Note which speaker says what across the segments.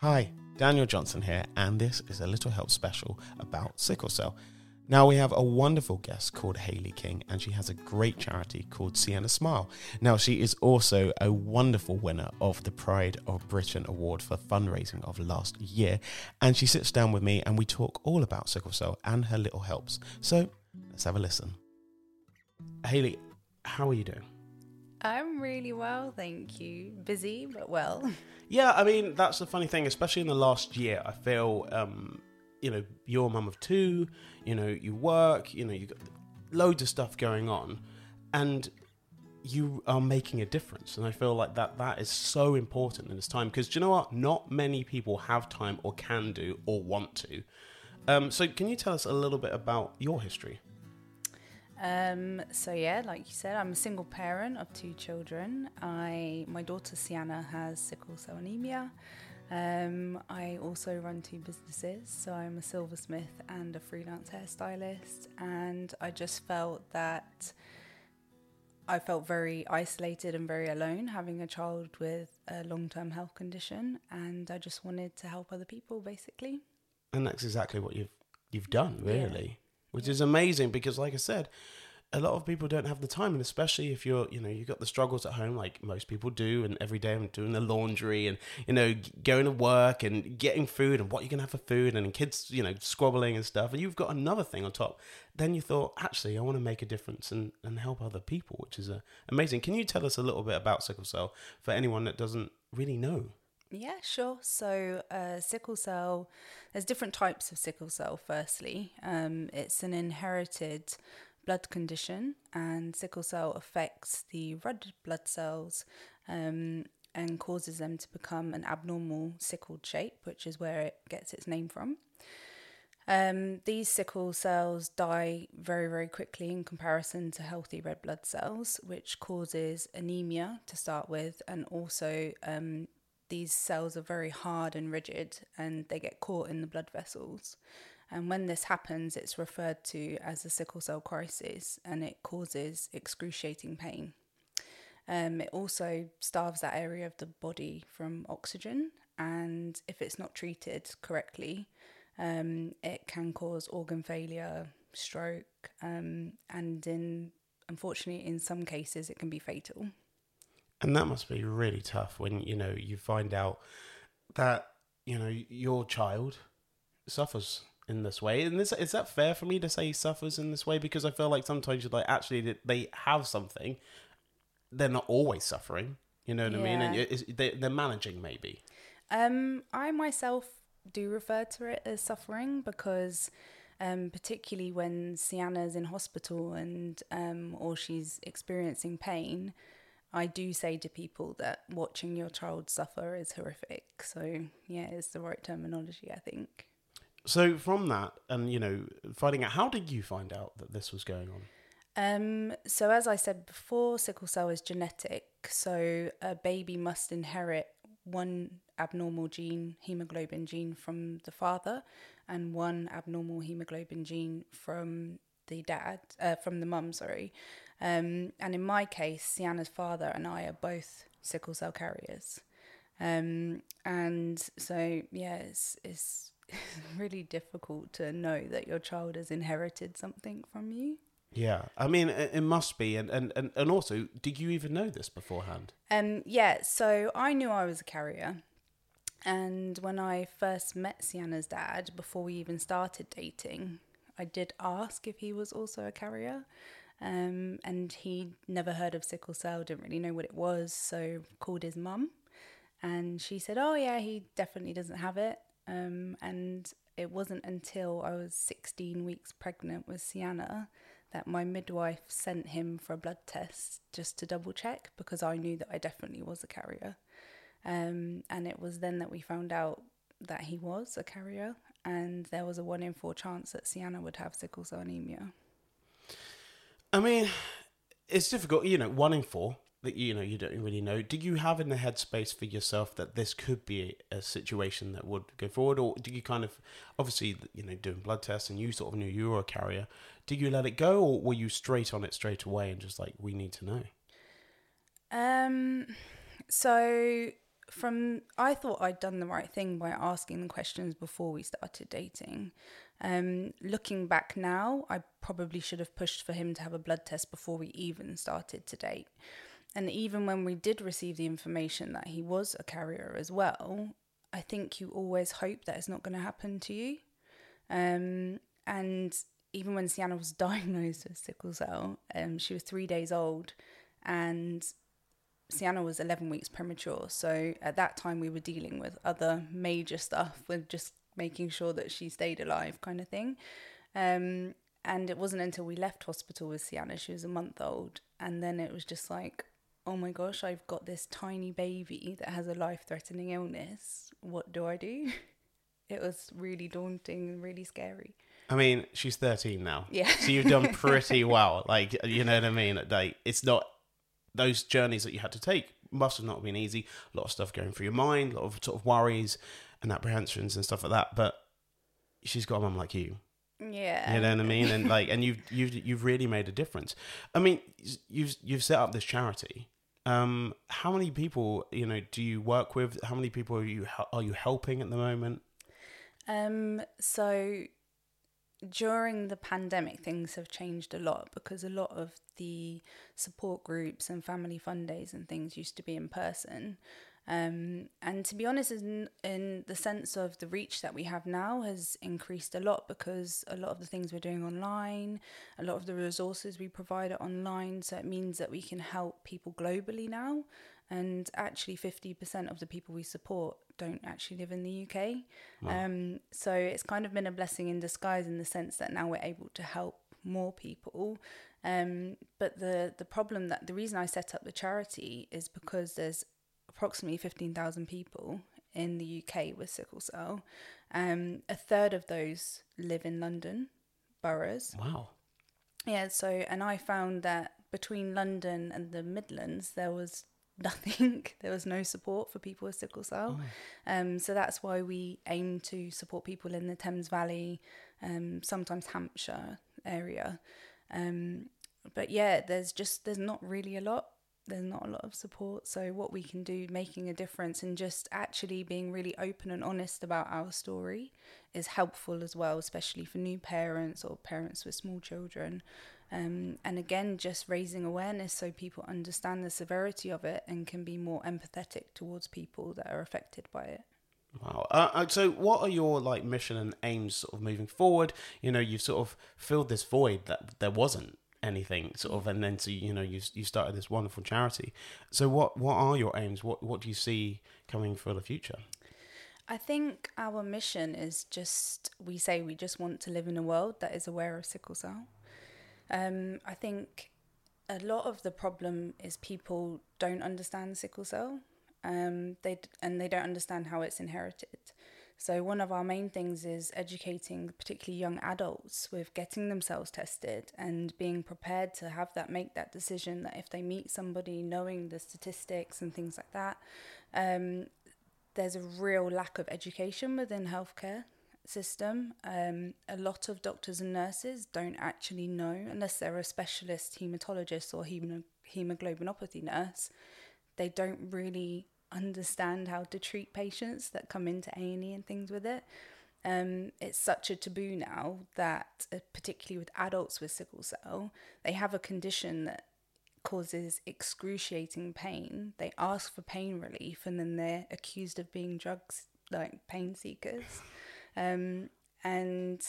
Speaker 1: Hi, Daniel Johnson here, and this is a little help special about sickle cell. Now, we have a wonderful guest called Haley King, and she has a great charity called Sienna Smile. Now, she is also a wonderful winner of the Pride of Britain Award for fundraising of last year, and she sits down with me and we talk all about sickle cell and her little helps. So, let's have a listen. Haley, how are you doing?
Speaker 2: I'm really well, thank you. Busy, but well.
Speaker 1: Yeah, I mean that's the funny thing, especially in the last year. I feel, um, you know, you're a mum of two. You know, you work. You know, you've got loads of stuff going on, and you are making a difference. And I feel like that that is so important in this time because do you know what? Not many people have time or can do or want to. Um, so, can you tell us a little bit about your history?
Speaker 2: Um, so yeah, like you said, I'm a single parent of two children. I my daughter Sienna has sickle cell anemia. Um, I also run two businesses, so I'm a silversmith and a freelance hairstylist, and I just felt that I felt very isolated and very alone having a child with a long-term health condition, and I just wanted to help other people, basically.
Speaker 1: And that's exactly what you've you've done, really which is amazing because, like I said, a lot of people don't have the time, and especially if you're, you know, you've got the struggles at home, like most people do, and every day I'm doing the laundry and, you know, going to work and getting food and what you're going to have for food and kids, you know, squabbling and stuff, and you've got another thing on top. Then you thought, actually, I want to make a difference and, and help other people, which is uh, amazing. Can you tell us a little bit about sickle cell for anyone that doesn't really know?
Speaker 2: Yeah, sure. So, uh, sickle cell, there's different types of sickle cell, firstly. Um, it's an inherited blood condition, and sickle cell affects the red blood cells um, and causes them to become an abnormal sickled shape, which is where it gets its name from. Um, these sickle cells die very, very quickly in comparison to healthy red blood cells, which causes anemia to start with, and also um, these cells are very hard and rigid and they get caught in the blood vessels. And when this happens, it's referred to as a sickle cell crisis and it causes excruciating pain. Um, it also starves that area of the body from oxygen, and if it's not treated correctly, um, it can cause organ failure, stroke, um, and in unfortunately, in some cases, it can be fatal.
Speaker 1: And that must be really tough when, you know, you find out that, you know, your child suffers in this way. And this, is that fair for me to say he suffers in this way? Because I feel like sometimes you're like, actually, they have something. They're not always suffering. You know what yeah. I mean? And they, they're managing maybe.
Speaker 2: Um, I myself do refer to it as suffering because um, particularly when Sienna's in hospital and um, or she's experiencing pain, I do say to people that watching your child suffer is horrific. So, yeah, it's the right terminology, I think.
Speaker 1: So, from that, and you know, finding out, how did you find out that this was going on?
Speaker 2: Um, so, as I said before, sickle cell is genetic. So, a baby must inherit one abnormal gene, hemoglobin gene, from the father, and one abnormal hemoglobin gene from the dad, uh, from the mum, sorry. Um, and in my case, Sienna's father and I are both sickle cell carriers. Um, and so, yeah, it's, it's really difficult to know that your child has inherited something from you.
Speaker 1: Yeah, I mean, it, must be, and, and and and also, did you even know this beforehand?
Speaker 2: Um, yeah. So I knew I was a carrier, and when I first met Sienna's dad, before we even started dating, I did ask if he was also a carrier, um, and he never heard of sickle cell, didn't really know what it was, so called his mum. And she said, Oh, yeah, he definitely doesn't have it. Um, and it wasn't until I was 16 weeks pregnant with Sienna that my midwife sent him for a blood test just to double check because I knew that I definitely was a carrier. Um, and it was then that we found out that he was a carrier, and there was a one in four chance that Sienna would have sickle cell anemia.
Speaker 1: I mean, it's difficult. You know, one in four that you know you don't really know. Do you have in the headspace for yourself that this could be a situation that would go forward, or do you kind of obviously you know doing blood tests and you sort of knew you were a carrier? Do you let it go, or were you straight on it straight away and just like we need to know?
Speaker 2: Um, so from I thought I'd done the right thing by asking the questions before we started dating. Um, looking back now, I probably should have pushed for him to have a blood test before we even started to date. And even when we did receive the information that he was a carrier as well, I think you always hope that it's not going to happen to you. Um, and even when Sienna was diagnosed with sickle cell, um, she was three days old, and Sienna was 11 weeks premature. So at that time, we were dealing with other major stuff with just making sure that she stayed alive, kind of thing. Um, and it wasn't until we left hospital with Sienna, she was a month old, and then it was just like, oh my gosh, I've got this tiny baby that has a life threatening illness. What do I do? It was really daunting and really scary.
Speaker 1: I mean, she's 13 now.
Speaker 2: Yeah.
Speaker 1: So you've done pretty well. Like, you know what I mean? Like, it's not those journeys that you had to take must have not been easy. A lot of stuff going through your mind, a lot of sort of worries and apprehensions and stuff like that. But she's got a mum like you.
Speaker 2: Yeah.
Speaker 1: You know what I mean? And like, and you've you've you've really made a difference. I mean, you've you've set up this charity. Um, how many people you know do you work with? How many people are you are you helping at the moment?
Speaker 2: Um, so during the pandemic, things have changed a lot because a lot of the support groups and family fun days and things used to be in person. Um, and to be honest, in, in the sense of the reach that we have now has increased a lot because a lot of the things we're doing online, a lot of the resources we provide are online. So it means that we can help people globally now. And actually, 50% of the people we support don't actually live in the UK.
Speaker 1: Wow.
Speaker 2: Um, so it's kind of been a blessing in disguise in the sense that now we're able to help more people. Um, but the the problem that the reason I set up the charity is because there's approximately 15,000 people in the UK with sickle cell. Um, a third of those live in London boroughs.
Speaker 1: Wow.
Speaker 2: Yeah, so and I found that between London and the Midlands there was nothing. there was no support for people with sickle cell.
Speaker 1: Oh.
Speaker 2: Um, so that's why we aim to support people in the Thames Valley, um, sometimes Hampshire area. Um, but yeah, there's just there's not really a lot. There's not a lot of support. So what we can do, making a difference, and just actually being really open and honest about our story, is helpful as well, especially for new parents or parents with small children. Um, and again, just raising awareness so people understand the severity of it and can be more empathetic towards people that are affected by it.
Speaker 1: Wow. Uh, uh, so, what are your like mission and aims sort of moving forward? You know, you've sort of filled this void that there wasn't anything sort of, and then so you know you you started this wonderful charity. So, what what are your aims? What what do you see coming for the future?
Speaker 2: I think our mission is just we say we just want to live in a world that is aware of sickle cell. Um, I think a lot of the problem is people don't understand sickle cell. Um, they and they don't understand how it's inherited. So one of our main things is educating, particularly young adults, with getting themselves tested and being prepared to have that make that decision that if they meet somebody, knowing the statistics and things like that. Um, there's a real lack of education within healthcare system. Um, a lot of doctors and nurses don't actually know, unless they're a specialist hematologist or hemo- hemoglobinopathy nurse, they don't really understand how to treat patients that come into A and E and things with it. Um, it's such a taboo now that, uh, particularly with adults with sickle cell, they have a condition that causes excruciating pain. They ask for pain relief, and then they're accused of being drugs like pain seekers. Um, and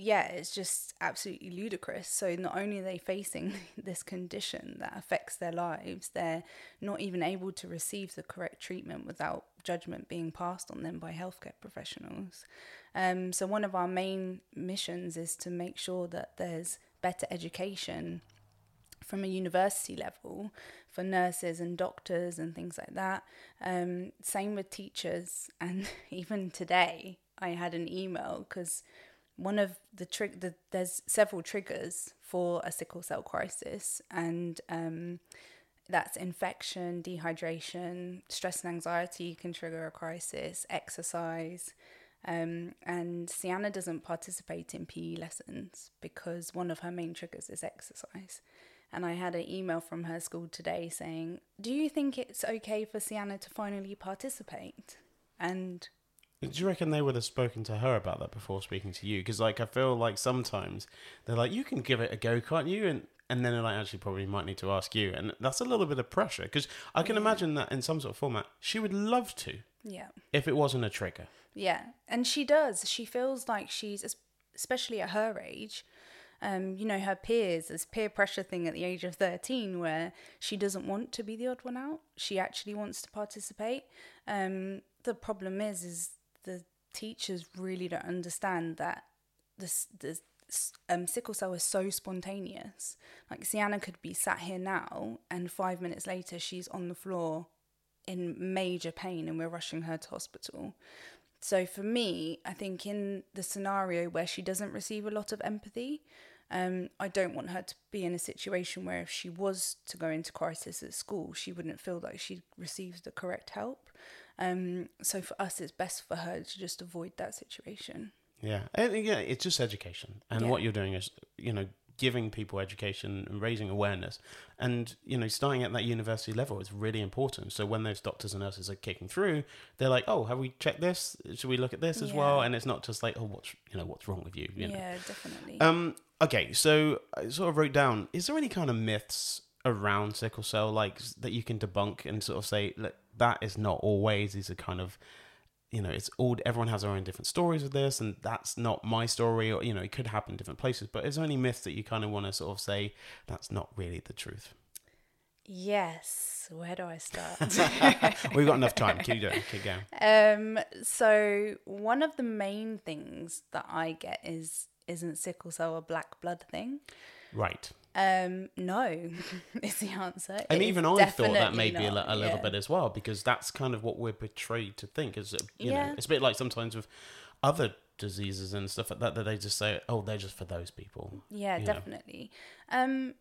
Speaker 2: yeah, it's just absolutely ludicrous. So not only are they facing this condition that affects their lives, they're not even able to receive the correct treatment without judgment being passed on them by healthcare professionals. Um, so one of our main missions is to make sure that there's better education from a university level for nurses and doctors and things like that. Um, same with teachers, and even today I had an email because one of the trick the, there's several triggers for a sickle cell crisis and um, that's infection dehydration stress and anxiety can trigger a crisis exercise um, and sienna doesn't participate in pe lessons because one of her main triggers is exercise And I had an email from her school today saying, Do you think it's okay for Sienna to finally participate? And
Speaker 1: Do you reckon they would have spoken to her about that before speaking to you? Because like I feel like sometimes they're like, you can give it a go, can't you? And and then they're like, actually, probably might need to ask you, and that's a little bit of pressure. Because I can imagine that in some sort of format, she would love to
Speaker 2: yeah.
Speaker 1: if it wasn't a trigger.
Speaker 2: Yeah, and she does. She feels like she's, especially at her age, um, you know, her peers, this peer pressure thing at the age of 13, where she doesn't want to be the odd one out. She actually wants to participate. Um, the problem is, is the teachers really don't understand that this, this um, sickle cell is so spontaneous. Like Sienna could be sat here now, and five minutes later, she's on the floor in major pain, and we're rushing her to hospital. So for me, I think in the scenario where she doesn't receive a lot of empathy, um, I don't want her to be in a situation where if she was to go into crisis at school, she wouldn't feel like she receives the correct help. Um, so for us, it's best for her to just avoid that situation.
Speaker 1: Yeah, and yeah, it's just education, and
Speaker 2: Yeah.
Speaker 1: what you're doing is, you know, giving people education and raising awareness, and you know, starting at that university level is really important. So when those doctors and nurses are kicking through, they're like, "Oh, have we checked this? Should we look at this as well?" And it's not just like, "Oh, what's you know, what's wrong with you?" you know?
Speaker 2: Yeah, definitely.
Speaker 1: Um. Okay. So I sort of wrote down: Is there any kind of myths around sickle cell, like that you can debunk and sort of say, "Look, that is not always." These are kind of, you know, it's all. Everyone has their own different stories with this, and that's not my story. Or you know, it could happen in different places. But it's only myths that you kind of want to sort of say that's not really the truth?
Speaker 2: yes. Where do I start?
Speaker 1: We've got enough time. Keep going. Keep going.
Speaker 2: Um, so one of the main things that I get is isn't sickle cell a black blood thing?
Speaker 1: Right.
Speaker 2: Um, no, is the answer.
Speaker 1: And
Speaker 2: It
Speaker 1: even I thought that maybe a,
Speaker 2: not,
Speaker 1: a little
Speaker 2: yeah.
Speaker 1: bit as well, because that's kind of what we're portrayed to think. Is you know,
Speaker 2: Yeah.
Speaker 1: it's a bit like sometimes with other diseases and stuff like that that they just say, "Oh, they're just for those people."
Speaker 2: Yeah,
Speaker 1: you
Speaker 2: definitely. Um,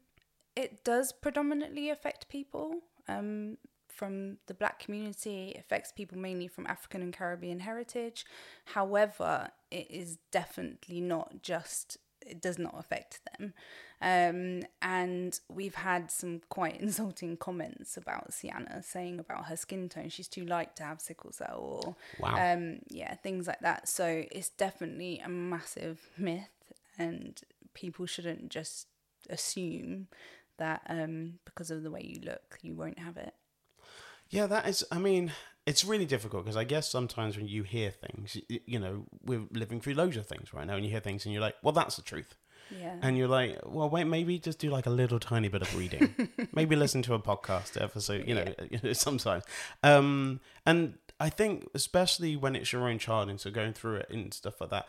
Speaker 2: it does predominantly affect people um, from the black community. It affects people mainly from African and Caribbean heritage. However, it is definitely not just. It does not affect them. Um, and we've had some quite insulting comments about Sienna saying about her skin tone. She's too light to have sickle cell, or
Speaker 1: Wow.
Speaker 2: um, yeah, things like that. So it's definitely a massive myth, and people shouldn't just assume that um, because of the way you look, you won't have it.
Speaker 1: Yeah, that is. I mean, it's really difficult because I guess sometimes when you hear things, you, you know, we're living through loads of things right now, and you hear things, and you're like, "Well, that's the truth,"
Speaker 2: Yeah.
Speaker 1: and you're like, "Well, wait, maybe just do like a little tiny bit of reading, maybe listen to a podcast episode, you know, you know, sometimes." Um, and I think especially when it's your own child, and so going through it and stuff like that,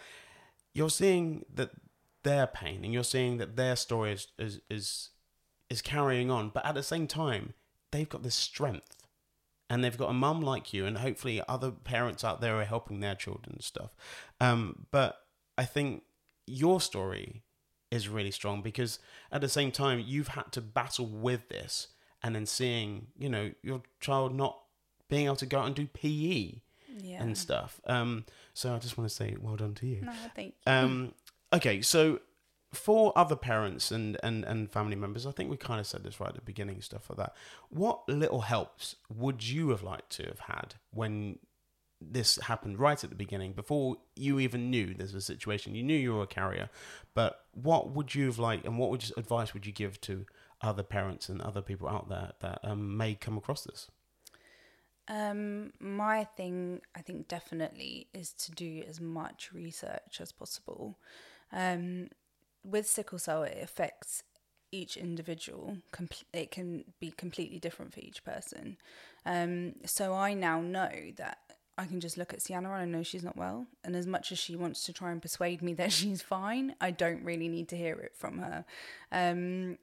Speaker 1: you're seeing that their pain, and you're seeing that their story is is is, is carrying on, but at the same time, they've got this strength and they've got a mum like you, and hopefully other parents out there are helping their children and stuff. Um, but I think your story is really strong because at the same time you've had to battle with this, and then seeing you know your child not being able to go out and do PE
Speaker 2: yeah.
Speaker 1: and stuff. Um, so I just want to say well done to you.
Speaker 2: no, think. Hmm.
Speaker 1: Um, okay, so for other parents and, and, and family members, I think we kind of said this right at the beginning, stuff like that. What little helps would you have liked to have had when this happened right at the beginning, before you even knew there's a situation? You knew you were a carrier, but what would you have liked, and what would you, advice would you give to other parents and other people out there that um, may come across this?
Speaker 2: Um, my thing, I think, definitely is to do as much research as possible. Um, with sickle cell, it affects each individual. It can be completely different for each person. Um, so I now know that I can just look at Sienna and I know she's not well. And as much as she wants to try and persuade me that she's fine, I don't really need to hear it from her. Um,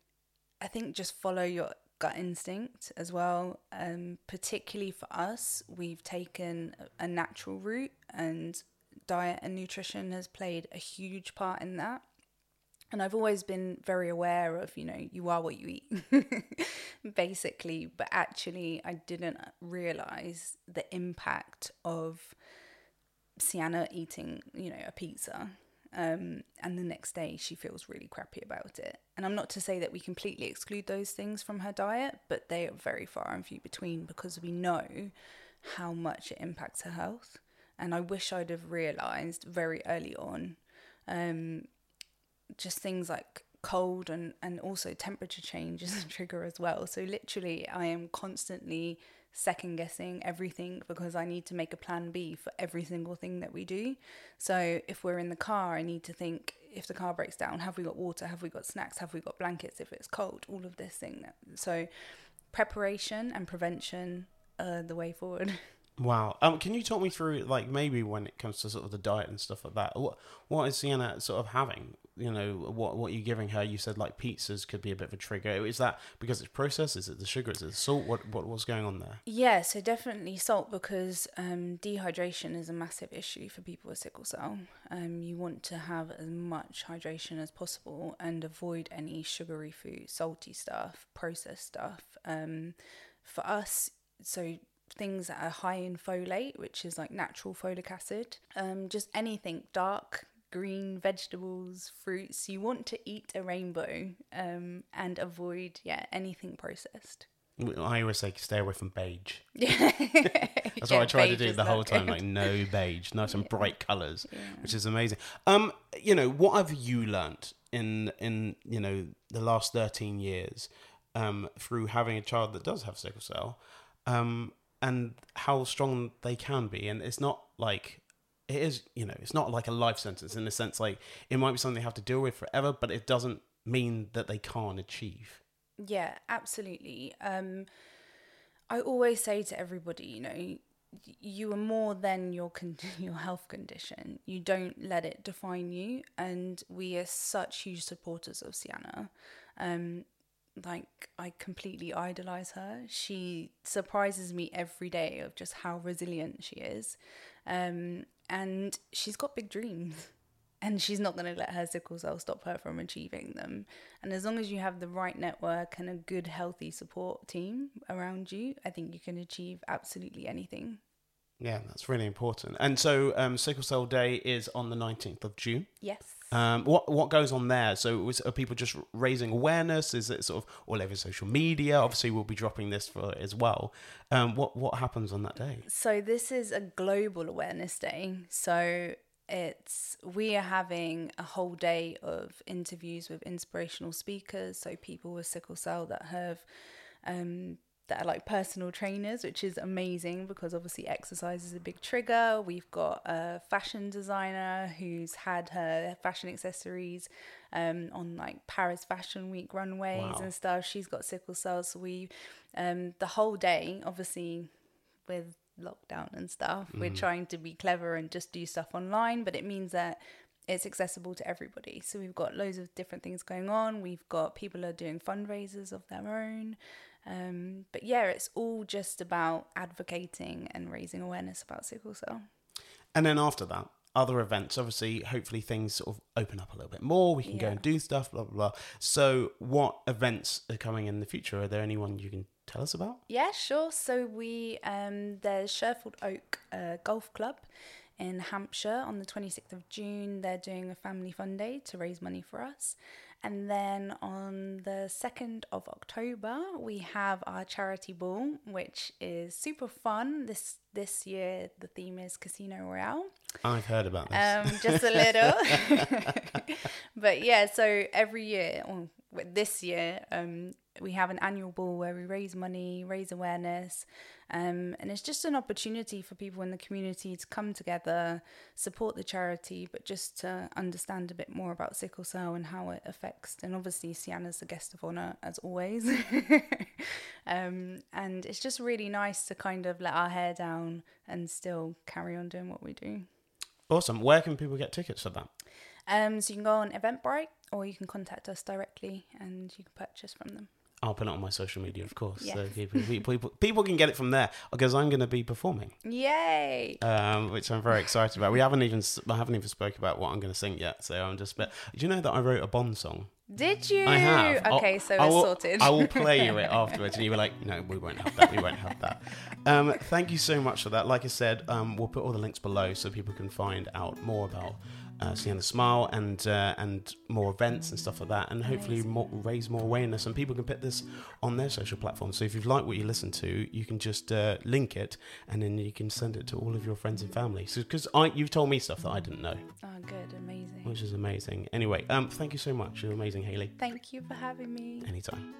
Speaker 2: I think just follow your gut instinct as well. Um, particularly for us, we've taken a natural route, and diet and nutrition has played a huge part in that. And I've always been very aware of, you know, you are what you eat, basically. But actually, I didn't realize the impact of Sienna eating, you know, a pizza. um, and the next day she feels really crappy about it. And I'm not to say that we completely exclude those things from her diet, but they are very far and few between because we know how much it impacts her health. And I wish I'd have realised very early on um, just things like cold and, and also temperature change is a trigger as well. So literally I am constantly second guessing everything because I need to make a plan B for every single thing that we do. So if we're in the car, I need to think if the car breaks down, have we got water? Have we got snacks? Have we got blankets if it's cold? All of this thing. So preparation and prevention are the way forward.
Speaker 1: Wow. Um, can you talk me through, like, maybe when it comes to sort of the diet and stuff like that, what what is Sienna sort of having? You know, what what you're giving her? You said like pizzas could be a bit of a trigger. Is that because it's processed? Is it the sugar? Is it the salt? What what what's going on there?
Speaker 2: Yeah, so definitely salt because um, dehydration is a massive issue for people with sickle cell. Um, you want to have as much hydration as possible and avoid any sugary food, salty stuff, processed stuff. Um, for us, so things that are high in folate, which is like natural folic acid, um, just anything dark, green vegetables, fruits. You want to eat a rainbow um, and avoid, yeah, anything processed.
Speaker 1: I always say stay away from beige.
Speaker 2: Yeah.
Speaker 1: That's what I try to do the whole time, like no beige, nice and bright colours, yeah. which is amazing. Um, you know, what have you learnt in in you know the last thirteen years, um, through having a child that does have sickle cell, um, and how strong they can be. And it's not like it is, you know, it's not like a life sentence in the sense like it might be something they have to deal with forever, but it doesn't mean that they can't achieve.
Speaker 2: Yeah, absolutely. Um, I always say to everybody, you know, you are more than your con- your health condition. You don't let it define you, and we are such huge supporters of Sienna. Um, like I completely idolize her. She surprises me every day of just how resilient she is. Um, and she's got big dreams. And she's not going to let her sickle cell stop her from achieving them. And as long as you have the right network and a good, healthy support team around you, I think you can achieve absolutely anything.
Speaker 1: Yeah, that's really important. And so, um, Sickle Cell Day is on the 19th of June.
Speaker 2: Yes.
Speaker 1: Um, what what goes on there? So, was, are people just raising awareness? Is it sort of all over social media? Obviously, we'll be dropping this for as well. Um, what what happens on that day?
Speaker 2: So, this is a global awareness day. So, it's we are having a whole day of interviews with inspirational speakers. So, people with sickle cell that have um, that are like personal trainers, which is amazing because obviously exercise is a big trigger. We've got a fashion designer who's had her fashion accessories um, on like Paris Fashion Week runways wow. and stuff. She's got sickle cell, so we um, the whole day, obviously, with lockdown and stuff, mm. we're trying to be clever and just do stuff online, but it means that it's accessible to everybody. So we've got loads of different things going on. We've got people are doing fundraisers of their own. Um, but yeah, it's all just about advocating and raising awareness about sickle cell.
Speaker 1: And then after that, other events, obviously, hopefully things sort of open up a little bit more. We can yeah. go and do stuff, blah, blah, blah. So, what events are coming in the future? Are there anyone you can tell us about?
Speaker 2: Yeah, sure. So, we, um, there's Sherfield Oak uh, Golf Club in Hampshire on the 26th of June. They're doing a family fun day to raise money for us. And then on the 2nd of October, we have our charity ball, which is super fun. This this year, the theme is Casino Royale.
Speaker 1: I've heard about this.
Speaker 2: Um, just a little. but yeah, so every year, well, this year, um, we have an annual ball where we raise money, raise awareness, um, and it's just an opportunity for people in the community to come together, support the charity, but just to understand a bit more about sickle cell and how it affects. And obviously, Sienna's the guest of honor as always. um, and it's just really nice to kind of let our hair down and still carry on doing what we do.
Speaker 1: Awesome. Where can people get tickets for that?
Speaker 2: Um, so you can go on Eventbrite or you can contact us directly and you can purchase from them.
Speaker 1: I'll put it on my social media, of course. Yes. So people, people, people can get it from there because I'm going to be performing.
Speaker 2: Yay!
Speaker 1: Um, which I'm very excited about. We haven't even I haven't even spoke about what I'm going to sing yet. So I'm just. But do you know that I wrote a Bond song?
Speaker 2: Did you?
Speaker 1: I have.
Speaker 2: Okay,
Speaker 1: I'll,
Speaker 2: so it's sorted.
Speaker 1: I will play you it afterwards, and you were like, "No, we won't have that. We won't have that." Um, thank you so much for that. Like I said, um, we'll put all the links below so people can find out more about uh, Sienna Smile and uh, and more events and stuff like that, and hopefully more, raise more awareness. And people can put this on their social platforms. So if you've liked what you listen to, you can just uh, link it, and then you can send it to all of your friends and family. So because I you've told me stuff that I didn't know,
Speaker 2: Oh, good, amazing.
Speaker 1: which is amazing. Anyway, um, thank you so much. You're amazing, Haley.
Speaker 2: Thank you for having me.
Speaker 1: Anytime.